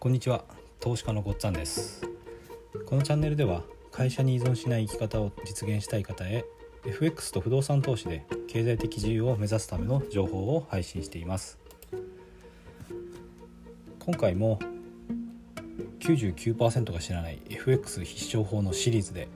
こんにちは投資家のごっつぁんです。このチャンネルでは会社に依存しない生き方を実現したい方へ FX と不動産投資で経済的自由を目指すための情報を配信しています。今回も99%が知らない FX 必勝法のシリーズで、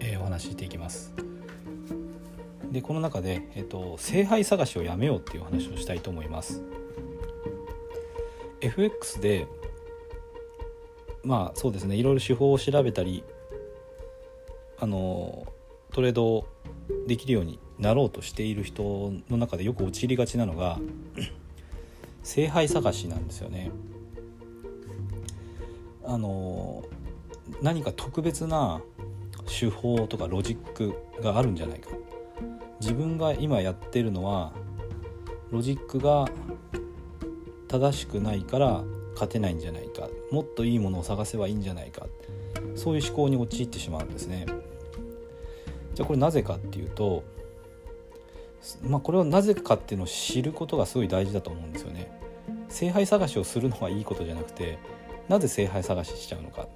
え、お話ししていきます。でこの中で、えーと、聖杯探しをやめようっていう話をしたいと思います。FX でまあそうですねいろいろ手法を調べたりあのトレードできるようになろうとしている人の中でよく陥りがちなのが 聖杯探しなんですよね。あの何か特別な手法とかロジックがあるんじゃないか自分が今やってるのはロジックが正しくないから勝てないんじゃないかもっといいものを探せばいいんじゃないかそういう思考に陥ってしまうんですね。じゃあこれなぜかっていうと、まあ、これはなぜかっていうのを知ることがすごい大事だと思うんですよね。聖杯探しをするのはいいことじゃなくてなぜ聖杯探ししちゃうのか。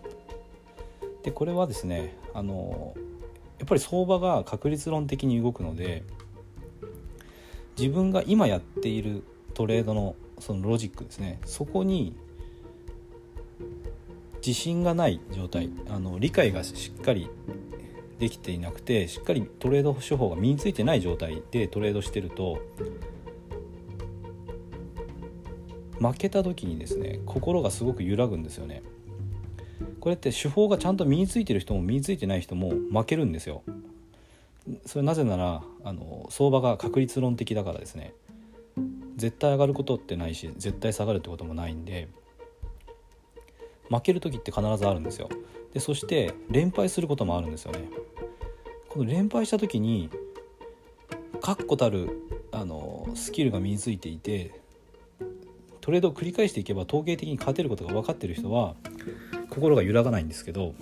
でこれはですねあのやっぱり相場が確率論的に動くので自分が今やっているトレードのそのロジックですねそこに自信がない状態あの理解がしっかりできていなくてしっかりトレード手法が身についてない状態でトレードしてると負けた時にですね心がすごく揺らぐんですよね。これって手法がちゃんと身についてる人も身についてない人も負けるんですよ。それなぜならあの相場が確率論的だからですね。絶対上がることってないし絶対下がるってこともないんで負ける時って必ずあるんですよ。でそして連敗することもあるんですよね。この連敗した時に確固たるあのスキルが身についていてトレードを繰り返していけば統計的に勝てることが分かってる人は心が揺らがないんですけど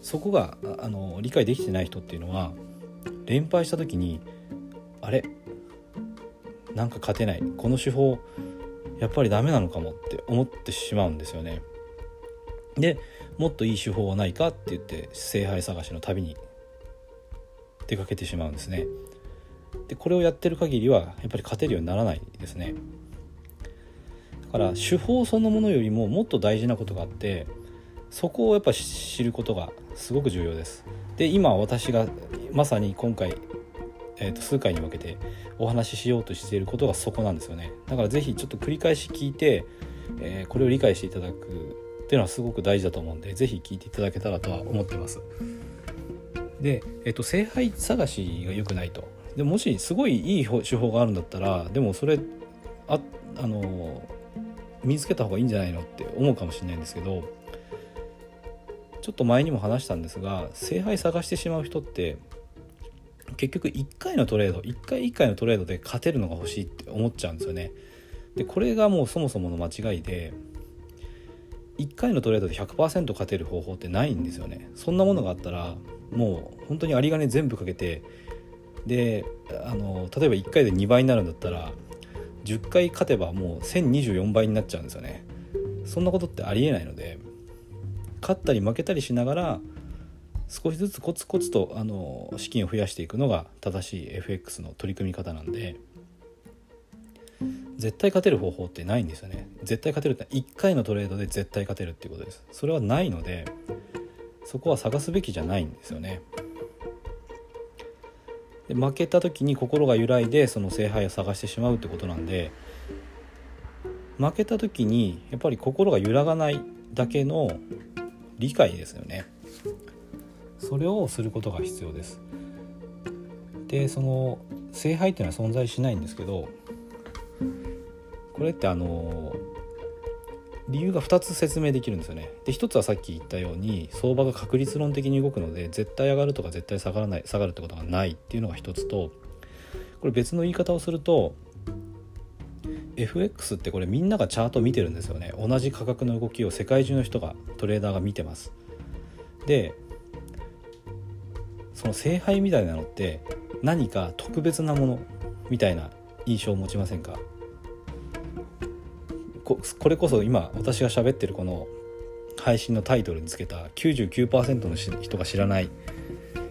そこがあの理解できてない人っていうのは連敗した時にあれ？なんか勝てない。この手法やっぱりダメなのかもって思ってしまうんですよね。でもっといい手法はないかって言って聖杯探しの旅に出かけてしまうんですね。でこれをやってる限りはやっぱり勝てるようにならないですね。だから手法そのものよりももっと大事なことがあってそこをやっぱ知ることがすごく重要です。で今私がまさに今回、えー、と数回に分けてお話ししようとしていることがそこなんですよね。だから是非ちょっと繰り返し聞いて、えー、これを理解していただくっていうのはすごく大事だと思うんで是非聞いていただけたらとは思ってます。で、えっと、聖杯探しが良くないと。でもしすごいいい手法があるんだったらでもそれああの身につけた方がいいんじゃないのって思うかもしれないんですけどちょっと前にも話したんですが聖杯探してしまう人って結局1回のトレード1回1回のトレードで勝てるのが欲しいって思っちゃうんですよね。でこれがもうそもそもの間違いで1回のトレードで100%勝てる方法ってないんですよね。そんなものがあったらもう本当に有り金全部かけてであの例えば1回で2倍になるんだったら10回勝てばもう1024倍になっちゃうんですよね。そんなことってありえないので勝ったり負けたりしながら少しずつコツコツとあの資金を増やしていくのが正しい FX の取り組み方なんで絶対勝てる方法ってないんですよね。絶対勝てるって1回のトレードで絶対勝てるっていうことです。それはないのでそこは探すべきじゃないんですよね。で負けた時に心が揺らいでその聖杯を探してしまうってことなんで負けた時にやっぱり心が揺らがないだけの理解ですよね。それをすることが必要です。でその聖杯っていうのは存在しないんですけどこれってあの理由が2つ説明できるんですよね。で1つはさっき言ったように相場が確率論的に動くので絶対上がるとか絶対下がらない下がるってことがないっていうのが1つとこれ別の言い方をすると FX ってこれみんながチャート見てるんですよね。同じ価格の動きを世界中の人がトレーダーが見てます。でその聖杯みたいなのって何か特別なものみたいな印象を持ちませんか？ここれこそ今私が喋ってるこの配信のタイトルにつけた99%の人が知らない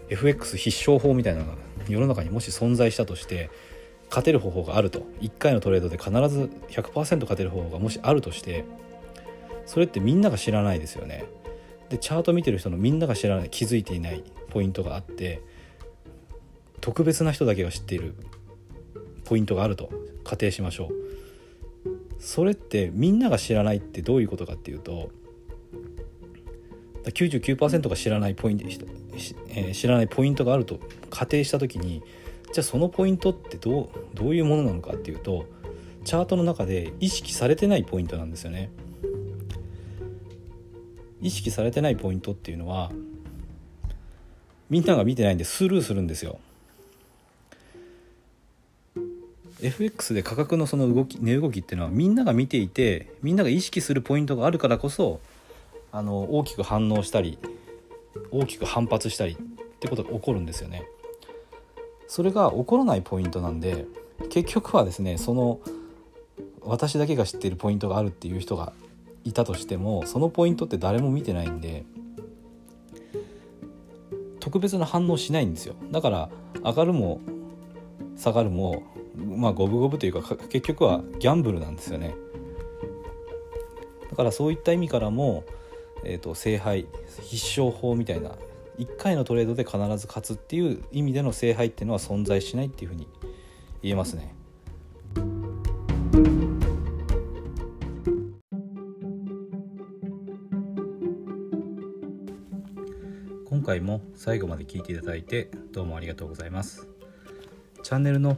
FX 必勝法みたいなのが世の中にもし存在したとして勝てる方法があると1回のトレードで必ず100%勝てる方法がもしあるとしてそれってみんなが知らないですよね。でチャート見てる人のみんなが知らない気づいていないポイントがあって特別な人だけが知っているポイントがあると仮定しましょう。それってみんなが知らないってどういうことかっていうと99%が知らないポイント、えー、知らないポイントがあると仮定した時にじゃあそのポイントってどうどういうものなのかっていうとチャートの中で意識されてないポイントなんですよね。意識されてないポイントっていうのはみんなが見てないんでスルーするんですよ。FX で価格のその動き値動きっていうのはみんなが見ていてみんなが意識するポイントがあるからこそあの大きく反応したり大きく反発したりってことが起こるんですよね。それが起こらないポイントなんで結局はですねその私だけが知っているポイントがあるっていう人がいたとしてもそのポイントって誰も見てないんで特別な反応しないんですよだから上がるも下がるもまあ五分五分というか結局はギャンブルなんですよねだからそういった意味からもえーと、聖杯必勝法みたいな1回のトレードで必ず勝つっていう意味での聖杯っていうのは存在しないっていうふうに言えますね。今回も最後まで聞いていただいてどうもありがとうございます。チャンネルの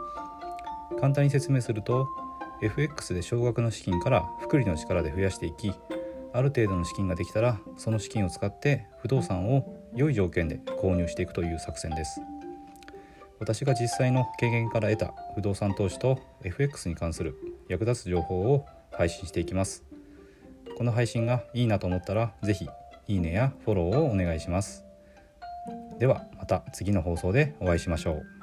簡単に説明すると FX で少額の資金から複利の力で増やしていきある程度の資金ができたらその資金を使って不動産を良い条件で購入していくという作戦です。私が実際の経験から得た不動産投資と FX に関する役立つ情報を配信していきます。この配信がいいなと思ったら是非いいねやフォローをお願いします。ではまた次の放送でお会いしましょう。